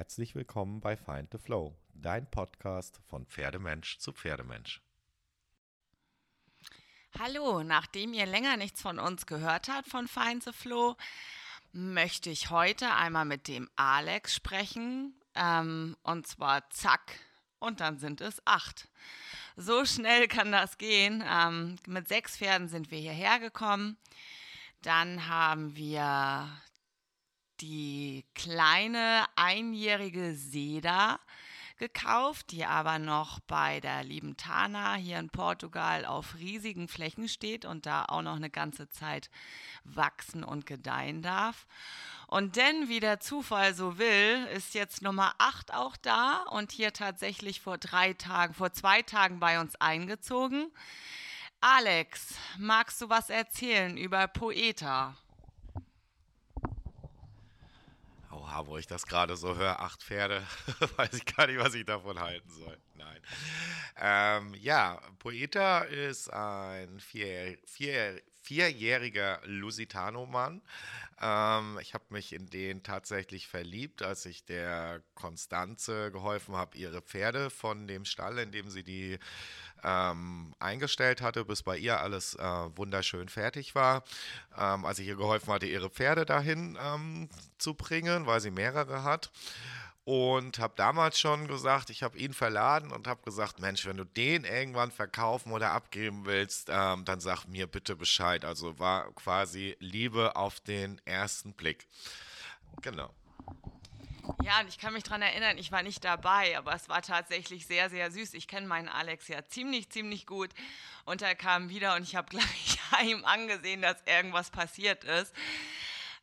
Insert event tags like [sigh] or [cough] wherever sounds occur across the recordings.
Herzlich willkommen bei Find the Flow, dein Podcast von Pferdemensch zu Pferdemensch. Hallo, nachdem ihr länger nichts von uns gehört habt von Find the Flow, möchte ich heute einmal mit dem Alex sprechen. Ähm, und zwar zack, und dann sind es acht. So schnell kann das gehen. Ähm, mit sechs Pferden sind wir hierher gekommen. Dann haben wir die kleine einjährige Seda gekauft, die aber noch bei der lieben Tana hier in Portugal auf riesigen Flächen steht und da auch noch eine ganze Zeit wachsen und gedeihen darf. Und denn, wie der Zufall so will, ist jetzt Nummer 8 auch da und hier tatsächlich vor drei Tagen, vor zwei Tagen bei uns eingezogen. Alex, magst du was erzählen über Poeta? Oha, wo ich das gerade so höre, acht Pferde, [laughs] weiß ich gar nicht, was ich davon halten soll. Nein. Ähm, ja, Poeta ist ein vier, vier, vierjähriger Lusitano-Mann. Ähm, ich habe mich in den tatsächlich verliebt, als ich der Konstanze geholfen habe, ihre Pferde von dem Stall, in dem sie die ähm, eingestellt hatte, bis bei ihr alles äh, wunderschön fertig war. Ähm, als ich ihr geholfen hatte, ihre Pferde dahin ähm, zu bringen, weil sie mehrere hat und habe damals schon gesagt, ich habe ihn verladen und habe gesagt, Mensch, wenn du den irgendwann verkaufen oder abgeben willst, ähm, dann sag mir bitte Bescheid. Also war quasi Liebe auf den ersten Blick. Genau. Ja, und ich kann mich daran erinnern, ich war nicht dabei, aber es war tatsächlich sehr, sehr süß. Ich kenne meinen Alex ja ziemlich, ziemlich gut. Und er kam wieder und ich habe [laughs] gleich ihm angesehen, dass irgendwas passiert ist.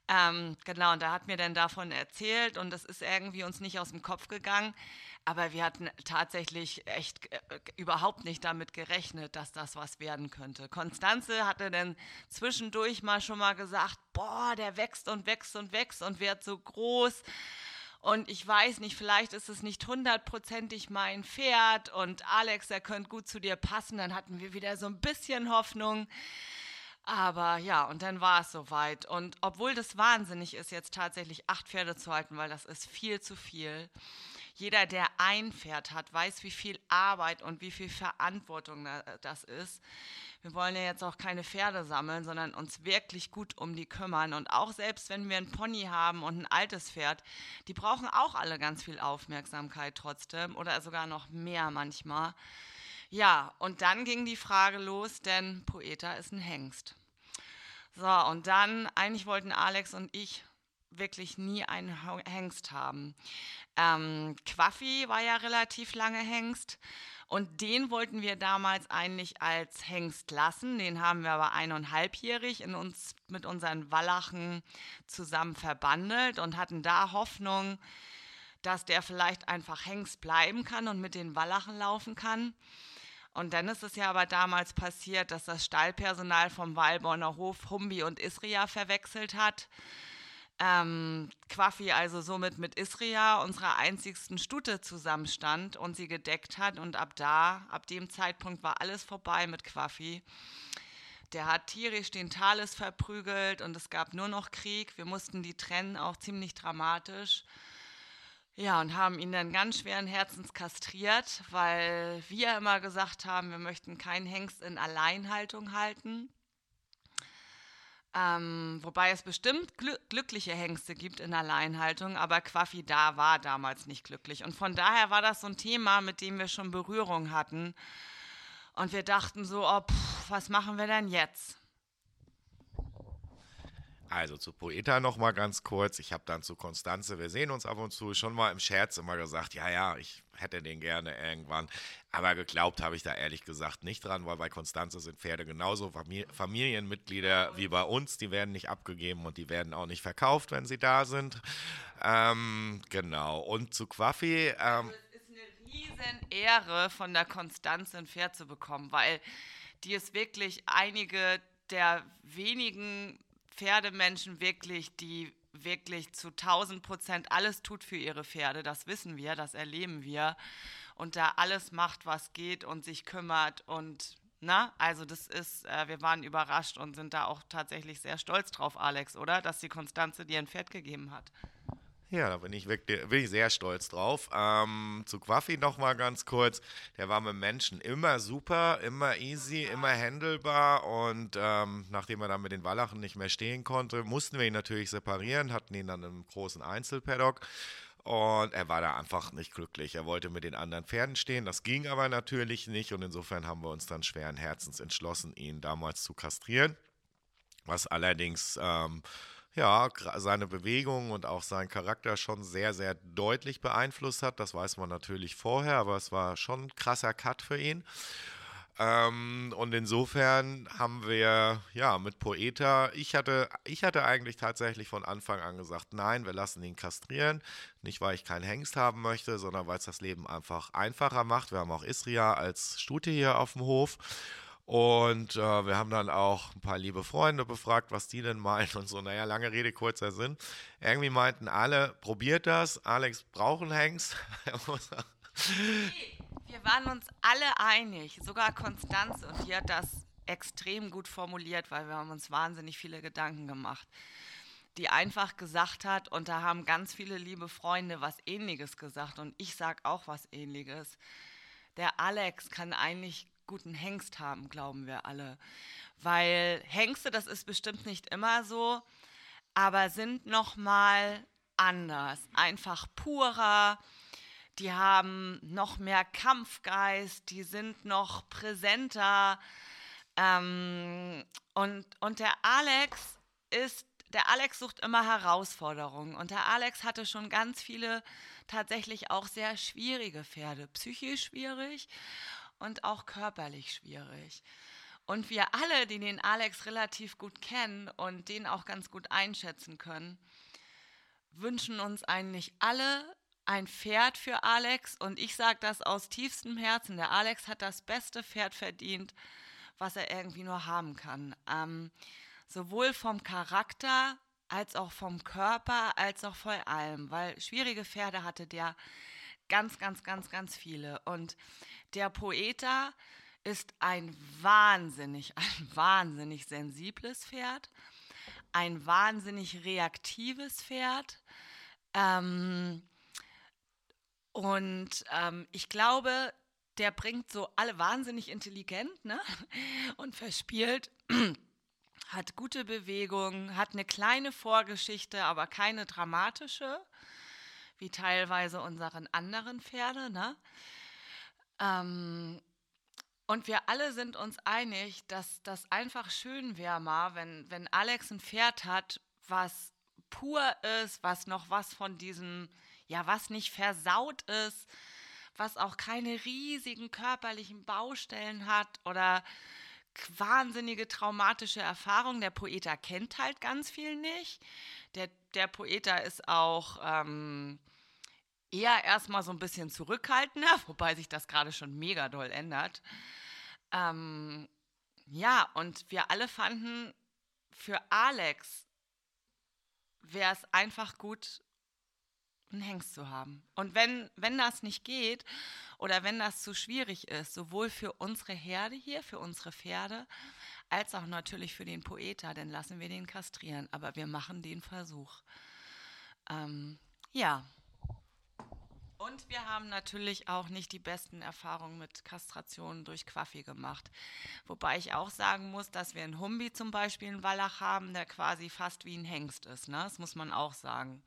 Ähm, genau, und da hat mir dann davon erzählt und das ist irgendwie uns nicht aus dem Kopf gegangen. Aber wir hatten tatsächlich echt äh, überhaupt nicht damit gerechnet, dass das was werden könnte. Konstanze hatte dann zwischendurch mal schon mal gesagt, boah, der wächst und wächst und wächst und wird so groß. Und ich weiß nicht, vielleicht ist es nicht hundertprozentig mein Pferd und Alex, der könnte gut zu dir passen. Dann hatten wir wieder so ein bisschen Hoffnung. Aber ja, und dann war es soweit. Und obwohl das wahnsinnig ist, jetzt tatsächlich acht Pferde zu halten, weil das ist viel zu viel. Jeder, der ein Pferd hat, weiß, wie viel Arbeit und wie viel Verantwortung das ist. Wir wollen ja jetzt auch keine Pferde sammeln, sondern uns wirklich gut um die kümmern. Und auch selbst wenn wir ein Pony haben und ein altes Pferd, die brauchen auch alle ganz viel Aufmerksamkeit trotzdem oder sogar noch mehr manchmal. Ja, und dann ging die Frage los, denn Poeta ist ein Hengst. So, und dann, eigentlich wollten Alex und ich wirklich nie einen Hengst haben. Ähm, Quaffi war ja relativ lange Hengst und den wollten wir damals eigentlich als Hengst lassen. Den haben wir aber eineinhalbjährig in uns mit unseren Wallachen zusammen verbandelt und hatten da Hoffnung, dass der vielleicht einfach Hengst bleiben kann und mit den Wallachen laufen kann. Und dann ist es ja aber damals passiert, dass das Stallpersonal vom Walborner Hof Humbi und Isria verwechselt hat. Ähm, Quaffi also somit mit Isria, unserer einzigsten Stute, zusammenstand und sie gedeckt hat. Und ab da, ab dem Zeitpunkt war alles vorbei mit Quaffi. Der hat tierisch den Thales verprügelt und es gab nur noch Krieg. Wir mussten die trennen, auch ziemlich dramatisch. Ja, und haben ihn dann ganz schweren Herzens kastriert, weil wir immer gesagt haben, wir möchten keinen Hengst in Alleinhaltung halten. Ähm, wobei es bestimmt gl glückliche Hengste gibt in Alleinhaltung, aber Quaffi da war damals nicht glücklich. Und von daher war das so ein Thema, mit dem wir schon Berührung hatten. Und wir dachten so, oh, pff, was machen wir denn jetzt? Also zu Poeta noch mal ganz kurz. Ich habe dann zu Konstanze, wir sehen uns ab und zu, schon mal im Scherz immer gesagt, ja, ja, ich hätte den gerne irgendwann. Aber geglaubt habe ich da ehrlich gesagt nicht dran, weil bei Konstanze sind Pferde genauso Familienmitglieder wie bei uns. Die werden nicht abgegeben und die werden auch nicht verkauft, wenn sie da sind. Ähm, genau. Und zu Quaffi. Ähm, also es ist eine riesen Ehre, von der Konstanze ein Pferd zu bekommen, weil die ist wirklich einige der wenigen Pferdemenschen wirklich, die wirklich zu 1000 Prozent alles tut für ihre Pferde. Das wissen wir, das erleben wir. Und da alles macht, was geht und sich kümmert und na, also das ist, äh, wir waren überrascht und sind da auch tatsächlich sehr stolz drauf, Alex, oder? Dass die Konstanze dir ein Pferd gegeben hat. Ja, da bin ich wirklich bin ich sehr stolz drauf. Ähm, zu Quaffi noch mal ganz kurz. Der war mit Menschen immer super, immer easy, immer handelbar. Und ähm, nachdem er dann mit den Wallachen nicht mehr stehen konnte, mussten wir ihn natürlich separieren, hatten ihn dann im großen Einzelpaddock. Und er war da einfach nicht glücklich. Er wollte mit den anderen Pferden stehen. Das ging aber natürlich nicht. Und insofern haben wir uns dann schweren Herzens entschlossen, ihn damals zu kastrieren. Was allerdings ähm, ja, seine Bewegung und auch seinen Charakter schon sehr, sehr deutlich beeinflusst hat. Das weiß man natürlich vorher, aber es war schon ein krasser Cut für ihn. Ähm, und insofern haben wir ja mit Poeta, ich hatte, ich hatte eigentlich tatsächlich von Anfang an gesagt, nein, wir lassen ihn kastrieren. Nicht, weil ich keinen Hengst haben möchte, sondern weil es das Leben einfach einfacher macht. Wir haben auch Isria als Stute hier auf dem Hof. Und äh, wir haben dann auch ein paar liebe Freunde befragt, was die denn meinen und so. Naja, lange Rede, kurzer Sinn. Irgendwie meinten alle, probiert das. Alex braucht einen Hengst. [laughs] wir waren uns alle einig, sogar Konstanze, und die hat das extrem gut formuliert, weil wir haben uns wahnsinnig viele Gedanken gemacht. Die einfach gesagt hat, und da haben ganz viele liebe Freunde was Ähnliches gesagt, und ich sage auch was Ähnliches. Der Alex kann eigentlich guten Hengst haben, glauben wir alle. Weil Hengste, das ist bestimmt nicht immer so, aber sind noch mal anders, einfach purer. Die haben noch mehr Kampfgeist, die sind noch präsenter. Ähm, und, und der Alex ist, der Alex sucht immer Herausforderungen. Und der Alex hatte schon ganz viele tatsächlich auch sehr schwierige Pferde, psychisch schwierig und auch körperlich schwierig. Und wir alle, die den Alex relativ gut kennen und den auch ganz gut einschätzen können, wünschen uns eigentlich alle ein Pferd für Alex. Und ich sage das aus tiefstem Herzen. Der Alex hat das beste Pferd verdient, was er irgendwie nur haben kann. Ähm, sowohl vom Charakter als auch vom Körper, als auch von allem. Weil schwierige Pferde hatte der ganz, ganz, ganz, ganz viele. Und der Poeta ist ein wahnsinnig, [laughs] ein wahnsinnig sensibles Pferd, ein wahnsinnig reaktives Pferd. Ähm, und ähm, ich glaube, der bringt so alle wahnsinnig intelligent ne? [laughs] und verspielt, [clears throat] hat gute Bewegung, hat eine kleine Vorgeschichte, aber keine dramatische, wie teilweise unseren anderen Pferde. Ne? Ähm, und wir alle sind uns einig, dass das einfach schön wäre mal, wenn, wenn Alex ein Pferd hat, was pur ist, was noch was von diesem, ja, was nicht versaut ist, was auch keine riesigen körperlichen Baustellen hat oder wahnsinnige traumatische Erfahrungen. Der Poeta kennt halt ganz viel nicht. Der, der Poeta ist auch ähm, eher erstmal so ein bisschen zurückhaltender, [laughs] wobei sich das gerade schon mega doll ändert. Ähm, ja, und wir alle fanden, für Alex wäre es einfach gut, einen Hengst zu haben. Und wenn, wenn das nicht geht oder wenn das zu schwierig ist, sowohl für unsere Herde hier, für unsere Pferde, als auch natürlich für den Poeta, dann lassen wir den kastrieren. Aber wir machen den Versuch. Ähm, ja. Und wir haben natürlich auch nicht die besten Erfahrungen mit Kastrationen durch Quaffi gemacht. Wobei ich auch sagen muss, dass wir in Humbi zum Beispiel einen Wallach haben, der quasi fast wie ein Hengst ist. Ne? Das muss man auch sagen.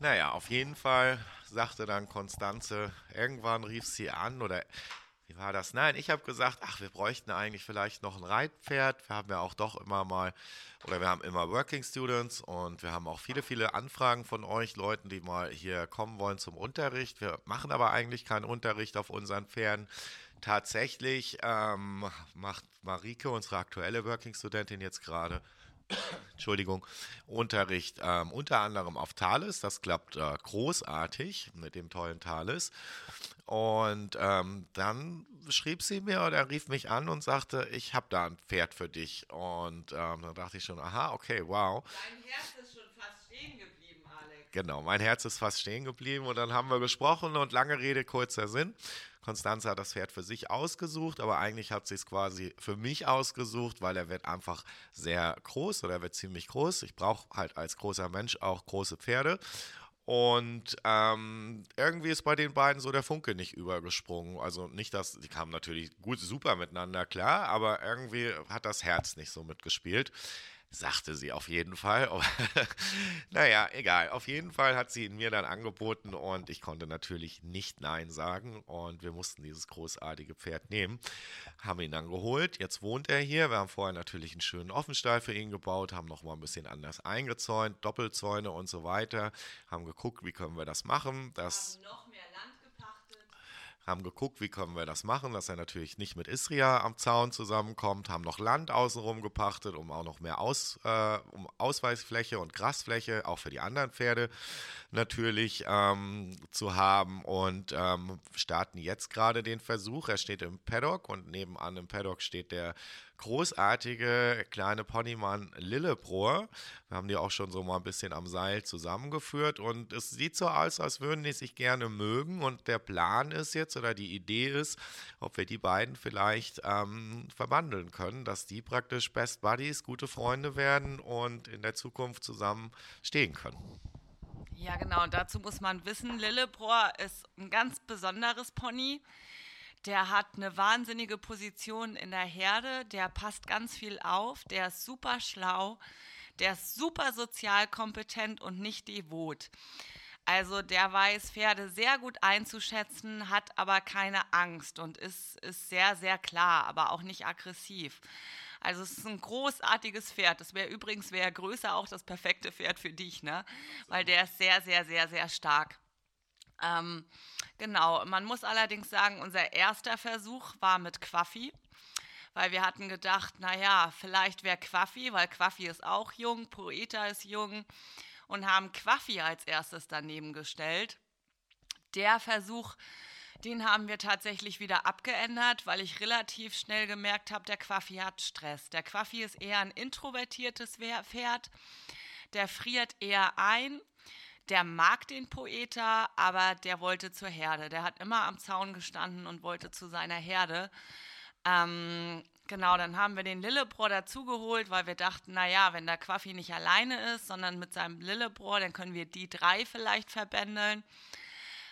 Naja, auf jeden Fall sagte dann Konstanze, irgendwann rief sie an oder wie war das? Nein, ich habe gesagt, ach, wir bräuchten eigentlich vielleicht noch ein Reitpferd. Wir haben ja auch doch immer mal, oder wir haben immer Working Students und wir haben auch viele, viele Anfragen von euch, Leuten, die mal hier kommen wollen zum Unterricht. Wir machen aber eigentlich keinen Unterricht auf unseren Pferden. Tatsächlich ähm, macht Marike, unsere aktuelle Working Studentin, jetzt gerade [coughs] Entschuldigung, Unterricht ähm, unter anderem auf Thales. Das klappt äh, großartig mit dem tollen Thales. Und ähm, dann schrieb sie mir oder rief mich an und sagte, ich habe da ein Pferd für dich. Und ähm, dann dachte ich schon, aha, okay, wow. Dein Herz ist schon fast stehen geblieben, Alex. Genau, mein Herz ist fast stehen geblieben und dann haben wir gesprochen und lange Rede, kurzer Sinn. Konstanze hat das Pferd für sich ausgesucht, aber eigentlich hat sie es quasi für mich ausgesucht, weil er wird einfach sehr groß oder er wird ziemlich groß. Ich brauche halt als großer Mensch auch große Pferde. Und ähm, irgendwie ist bei den beiden so der Funke nicht übergesprungen. Also nicht, dass die kamen natürlich gut, super miteinander klar, aber irgendwie hat das Herz nicht so mitgespielt sagte sie auf jeden Fall. [laughs] naja, egal. Auf jeden Fall hat sie ihn mir dann angeboten und ich konnte natürlich nicht Nein sagen und wir mussten dieses großartige Pferd nehmen. Haben ihn dann geholt. Jetzt wohnt er hier. Wir haben vorher natürlich einen schönen Offenstall für ihn gebaut, haben nochmal ein bisschen anders eingezäunt, Doppelzäune und so weiter. Haben geguckt, wie können wir das machen. Das noch mehr haben geguckt, wie können wir das machen, dass er natürlich nicht mit Isria am Zaun zusammenkommt, haben noch Land außenrum gepachtet, um auch noch mehr Aus, äh, um Ausweisfläche und Grasfläche, auch für die anderen Pferde natürlich ähm, zu haben und ähm, starten jetzt gerade den Versuch. Er steht im Paddock und nebenan im Paddock steht der großartige kleine Ponymann Lilleprohr. Wir haben die auch schon so mal ein bisschen am Seil zusammengeführt und es sieht so aus, als würden die sich gerne mögen und der Plan ist jetzt oder die Idee ist, ob wir die beiden vielleicht ähm, verwandeln können, dass die praktisch Best Buddies, gute Freunde werden und in der Zukunft zusammen stehen können. Ja, genau. Und dazu muss man wissen, Lilleprohr ist ein ganz besonderes Pony. Der hat eine wahnsinnige Position in der Herde, der passt ganz viel auf, der ist super schlau, der ist super sozial kompetent und nicht devot. Also der weiß Pferde sehr gut einzuschätzen, hat aber keine Angst und ist, ist sehr, sehr klar, aber auch nicht aggressiv. Also es ist ein großartiges Pferd. Das wäre übrigens, wäre größer auch das perfekte Pferd für dich, ne? Weil der ist sehr, sehr, sehr, sehr stark. Ähm, genau, man muss allerdings sagen, unser erster Versuch war mit Quaffi, weil wir hatten gedacht, naja, vielleicht wäre Quaffi, weil Quaffi ist auch jung, Poeta ist jung und haben Quaffi als erstes daneben gestellt. Der Versuch, den haben wir tatsächlich wieder abgeändert, weil ich relativ schnell gemerkt habe, der Quaffi hat Stress. Der Quaffi ist eher ein introvertiertes Pferd, der friert eher ein der mag den Poeta, aber der wollte zur Herde. Der hat immer am Zaun gestanden und wollte zu seiner Herde. Ähm, genau, dann haben wir den Lillebrohr dazugeholt, weil wir dachten, naja, wenn der Quaffi nicht alleine ist, sondern mit seinem Lillebrohr, dann können wir die drei vielleicht verbändeln.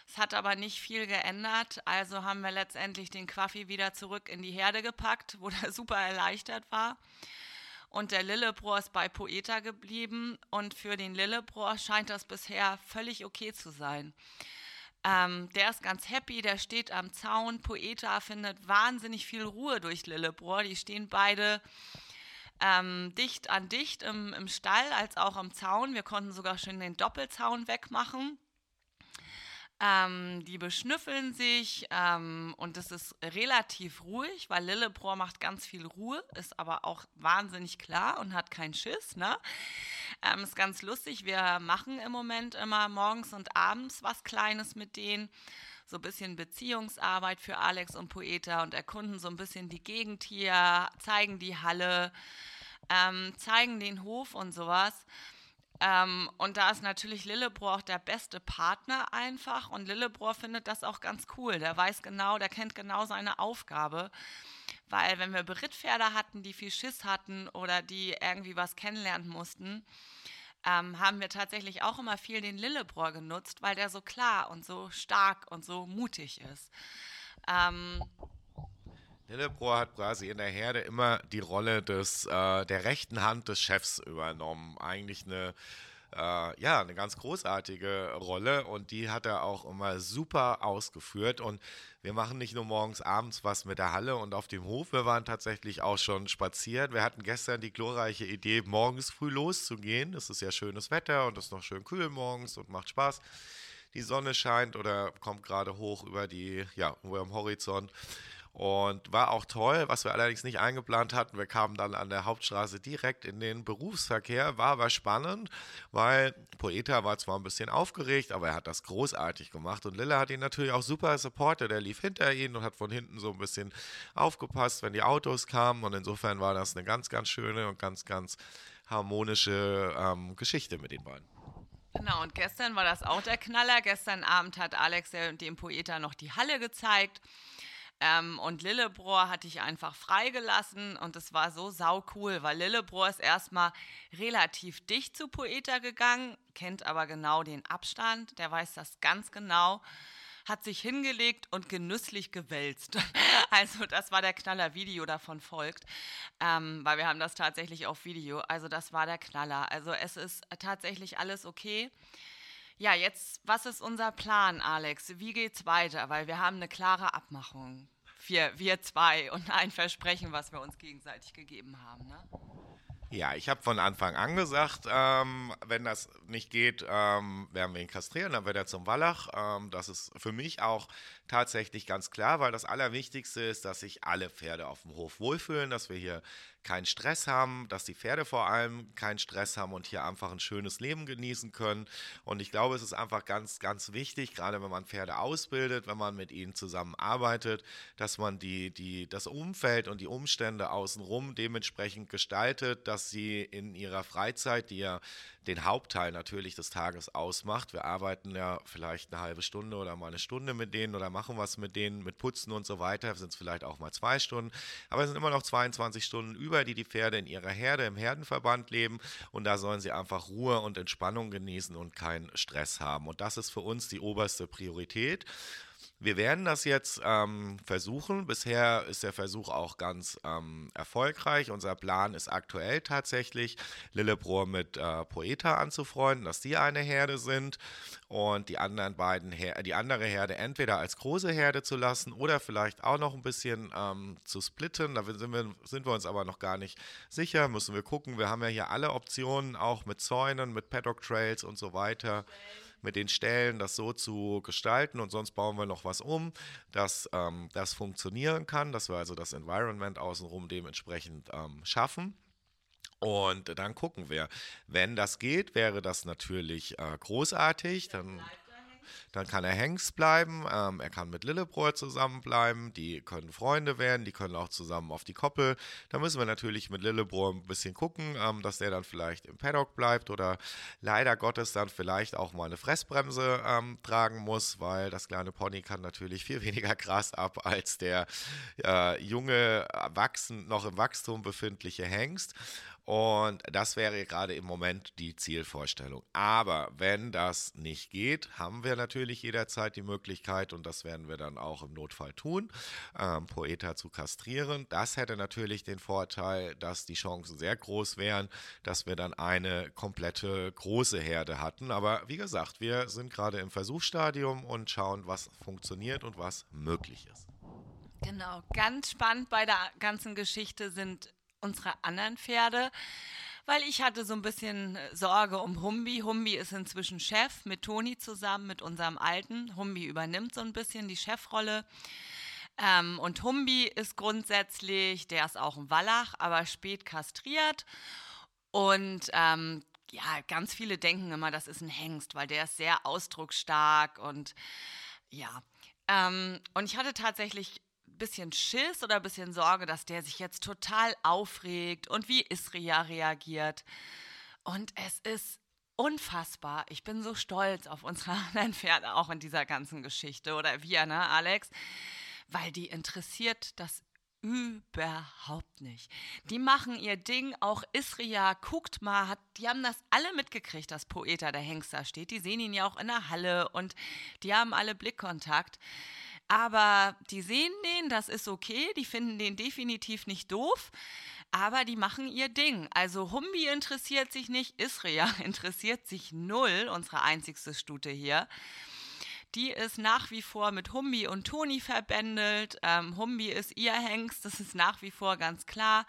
Es hat aber nicht viel geändert, also haben wir letztendlich den Quaffi wieder zurück in die Herde gepackt, wo der [laughs] super erleichtert war. Und der Lillebrohr ist bei Poeta geblieben und für den Lillebrohr scheint das bisher völlig okay zu sein. Ähm, der ist ganz happy, der steht am Zaun. Poeta findet wahnsinnig viel Ruhe durch Lillebrohr. Die stehen beide ähm, dicht an dicht im, im Stall als auch am Zaun. Wir konnten sogar schon den Doppelzaun wegmachen. Ähm, die beschnüffeln sich ähm, und es ist relativ ruhig, weil Lillebrohr macht ganz viel Ruhe, ist aber auch wahnsinnig klar und hat keinen Schiss. Ne? Ähm, ist ganz lustig. Wir machen im Moment immer morgens und abends was Kleines mit denen. So ein bisschen Beziehungsarbeit für Alex und Poeta und erkunden so ein bisschen die Gegend hier, zeigen die Halle, ähm, zeigen den Hof und sowas. Ähm, und da ist natürlich Lillebrohr auch der beste Partner einfach. Und Lillebrohr findet das auch ganz cool. Der weiß genau, der kennt genau seine Aufgabe. Weil wenn wir Berittpferde hatten, die viel Schiss hatten oder die irgendwie was kennenlernen mussten, ähm, haben wir tatsächlich auch immer viel den Lillebrohr genutzt, weil der so klar und so stark und so mutig ist. Ähm, Lillebrohr hat quasi in der Herde immer die Rolle des, äh, der rechten Hand des Chefs übernommen. Eigentlich eine, äh, ja, eine ganz großartige Rolle und die hat er auch immer super ausgeführt. Und wir machen nicht nur morgens, abends was mit der Halle und auf dem Hof, wir waren tatsächlich auch schon spaziert. Wir hatten gestern die glorreiche Idee, morgens früh loszugehen. Es ist ja schönes Wetter und es ist noch schön kühl morgens und macht Spaß die Sonne scheint oder kommt gerade hoch über die, ja, über dem Horizont. Und war auch toll, was wir allerdings nicht eingeplant hatten. Wir kamen dann an der Hauptstraße direkt in den Berufsverkehr. War aber spannend, weil Poeta war zwar ein bisschen aufgeregt, aber er hat das großartig gemacht. Und Lilla hat ihn natürlich auch super supportet. Der lief hinter ihm und hat von hinten so ein bisschen aufgepasst, wenn die Autos kamen. Und insofern war das eine ganz, ganz schöne und ganz, ganz harmonische ähm, Geschichte mit den beiden. Genau, und gestern war das auch der Knaller. Gestern Abend hat Alex dem Poeta noch die Halle gezeigt. Ähm, und Lillebrohr hatte ich einfach freigelassen und es war so sau cool, weil Lillebrohr ist erstmal relativ dicht zu Poeta gegangen, kennt aber genau den Abstand, der weiß das ganz genau, hat sich hingelegt und genüsslich gewälzt. [laughs] Also das war der Knaller, Video davon folgt, ähm, weil wir haben das tatsächlich auf Video. Also das war der Knaller. Also es ist tatsächlich alles okay. Ja, jetzt, was ist unser Plan, Alex? Wie geht's weiter? Weil wir haben eine klare Abmachung. Wir, wir zwei und ein Versprechen, was wir uns gegenseitig gegeben haben. Ne? Ja, ich habe von Anfang an gesagt, ähm, wenn das nicht geht, ähm, werden wir ihn kastrieren, dann wird er zum Wallach. Ähm, das ist für mich auch tatsächlich ganz klar, weil das Allerwichtigste ist, dass sich alle Pferde auf dem Hof wohlfühlen, dass wir hier keinen Stress haben, dass die Pferde vor allem keinen Stress haben und hier einfach ein schönes Leben genießen können. Und ich glaube, es ist einfach ganz, ganz wichtig, gerade wenn man Pferde ausbildet, wenn man mit ihnen zusammenarbeitet, dass man die, die, das Umfeld und die Umstände außenrum dementsprechend gestaltet, dass sie in ihrer Freizeit, die ja den Hauptteil natürlich des Tages ausmacht. Wir arbeiten ja vielleicht eine halbe Stunde oder mal eine Stunde mit denen oder machen was mit denen, mit Putzen und so weiter. Sind es vielleicht auch mal zwei Stunden. Aber es sind immer noch 22 Stunden über, die die Pferde in ihrer Herde, im Herdenverband leben. Und da sollen sie einfach Ruhe und Entspannung genießen und keinen Stress haben. Und das ist für uns die oberste Priorität. Wir werden das jetzt ähm, versuchen. Bisher ist der Versuch auch ganz ähm, erfolgreich. Unser Plan ist aktuell tatsächlich, Lillebrohr mit äh, Poeta anzufreunden, dass die eine Herde sind und die anderen beiden, Her die andere Herde entweder als große Herde zu lassen oder vielleicht auch noch ein bisschen ähm, zu splitten. Da sind wir, sind wir uns aber noch gar nicht sicher. Müssen wir gucken. Wir haben ja hier alle Optionen, auch mit Zäunen, mit Paddock Trails und so weiter. Okay mit den Stellen das so zu gestalten und sonst bauen wir noch was um, dass ähm, das funktionieren kann, dass wir also das Environment außenrum dementsprechend ähm, schaffen. Und dann gucken wir. Wenn das geht, wäre das natürlich äh, großartig. Dann dann kann er Hengst bleiben, ähm, er kann mit Lillebrohr zusammenbleiben, die können Freunde werden, die können auch zusammen auf die Koppel. Da müssen wir natürlich mit Lillebrohr ein bisschen gucken, ähm, dass der dann vielleicht im Paddock bleibt oder leider Gottes dann vielleicht auch mal eine Fressbremse ähm, tragen muss, weil das kleine Pony kann natürlich viel [laughs] weniger Gras ab als der äh, junge, wachsen, noch im Wachstum befindliche Hengst. Und das wäre gerade im Moment die Zielvorstellung. Aber wenn das nicht geht, haben wir natürlich jederzeit die Möglichkeit, und das werden wir dann auch im Notfall tun, ähm, Poeta zu kastrieren. Das hätte natürlich den Vorteil, dass die Chancen sehr groß wären, dass wir dann eine komplette große Herde hatten. Aber wie gesagt, wir sind gerade im Versuchsstadium und schauen, was funktioniert und was möglich ist. Genau, ganz spannend bei der ganzen Geschichte sind unsere anderen Pferde, weil ich hatte so ein bisschen Sorge um Humbi. Humbi ist inzwischen Chef mit Toni zusammen, mit unserem Alten. Humbi übernimmt so ein bisschen die Chefrolle. Ähm, und Humbi ist grundsätzlich, der ist auch ein Wallach, aber spät kastriert. Und ähm, ja, ganz viele denken immer, das ist ein Hengst, weil der ist sehr ausdrucksstark und ja. Ähm, und ich hatte tatsächlich bisschen Schiss oder ein bisschen Sorge, dass der sich jetzt total aufregt und wie Isria reagiert. Und es ist unfassbar. Ich bin so stolz auf unsere [laughs] anderen Pferde auch in dieser ganzen Geschichte. Oder wir, ne, Alex? Weil die interessiert das überhaupt nicht. Die machen ihr Ding, auch Isria, guckt mal, hat, die haben das alle mitgekriegt, dass Poeta der Hengster steht. Die sehen ihn ja auch in der Halle und die haben alle Blickkontakt. Aber die sehen den, das ist okay, die finden den definitiv nicht doof, aber die machen ihr Ding. Also Humbi interessiert sich nicht, Isria [laughs] interessiert sich null, unsere einzigste Stute hier. Die ist nach wie vor mit Humbi und Toni verbändelt. Ähm, Humbi ist ihr Hengst, das ist nach wie vor ganz klar.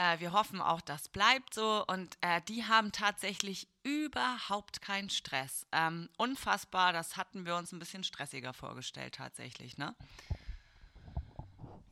Äh, wir hoffen auch, das bleibt so. Und äh, die haben tatsächlich überhaupt keinen Stress. Ähm, unfassbar, das hatten wir uns ein bisschen stressiger vorgestellt tatsächlich, ne?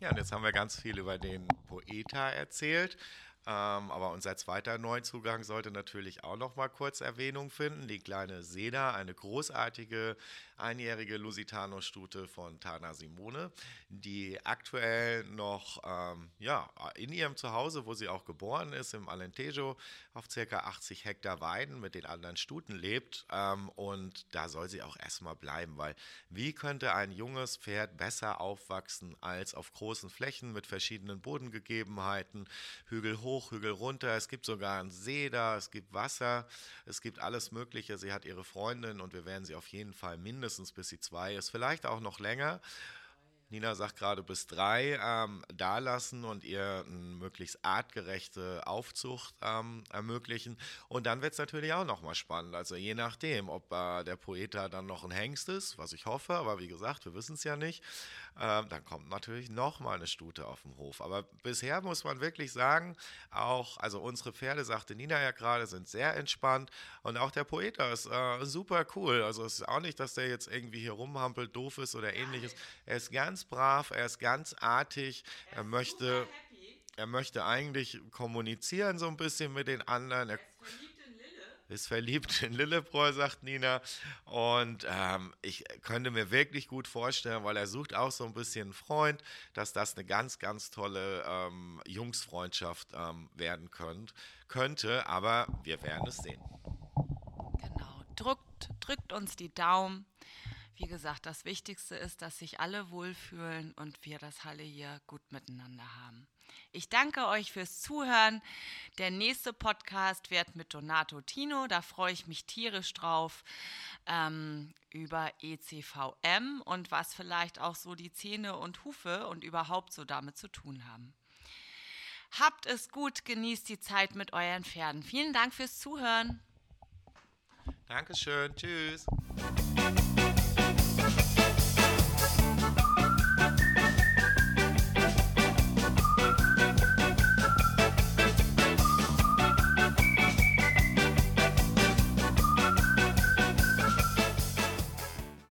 Ja, und jetzt haben wir ganz viel über den Poeta erzählt. Ähm, aber unser zweiter Neuzugang sollte natürlich auch noch mal kurz Erwähnung finden. Die kleine Seda, eine großartige einjährige Lusitano-Stute von Tana Simone, die aktuell noch ähm, ja, in ihrem Zuhause, wo sie auch geboren ist, im Alentejo, auf ca. 80 Hektar Weiden mit den anderen Stuten lebt. Ähm, und da soll sie auch erstmal bleiben, weil wie könnte ein junges Pferd besser aufwachsen als auf großen Flächen mit verschiedenen Bodengegebenheiten, Hügel hoch, Hügel runter. Es gibt sogar einen See da, es gibt Wasser, es gibt alles Mögliche. Sie hat ihre Freundin und wir werden sie auf jeden Fall mindestens bis sie zwei ist, vielleicht auch noch länger. Nina sagt gerade bis drei ähm, da lassen und ihr eine möglichst artgerechte Aufzucht ähm, ermöglichen. Und dann wird es natürlich auch nochmal spannend. Also je nachdem, ob äh, der Poeta dann noch ein Hengst ist, was ich hoffe, aber wie gesagt, wir wissen es ja nicht, ähm, dann kommt natürlich nochmal eine Stute auf den Hof. Aber bisher muss man wirklich sagen, auch, also unsere Pferde, sagte Nina ja gerade, sind sehr entspannt und auch der Poeta ist äh, super cool. Also es ist auch nicht, dass der jetzt irgendwie hier rumhampelt, doof ist oder ähnliches. Er ist ganz brav, er ist ganz artig, er, er möchte... Er möchte eigentlich kommunizieren so ein bisschen mit den anderen. Er, ist verliebt in Lillebräu, sagt Nina. Und ähm, ich könnte mir wirklich gut vorstellen, weil er sucht auch so ein bisschen einen Freund, dass das eine ganz, ganz tolle ähm, Jungsfreundschaft ähm, werden könnt, könnte. Aber wir werden es sehen. Genau. Drückt, drückt uns die Daumen. Wie gesagt, das Wichtigste ist, dass sich alle wohlfühlen und wir das Halle hier gut miteinander haben. Ich danke euch fürs Zuhören. Der nächste Podcast wird mit Donato Tino. Da freue ich mich tierisch drauf ähm, über ECVM und was vielleicht auch so die Zähne und Hufe und überhaupt so damit zu tun haben. Habt es gut, genießt die Zeit mit euren Pferden. Vielen Dank fürs Zuhören. Dankeschön, tschüss.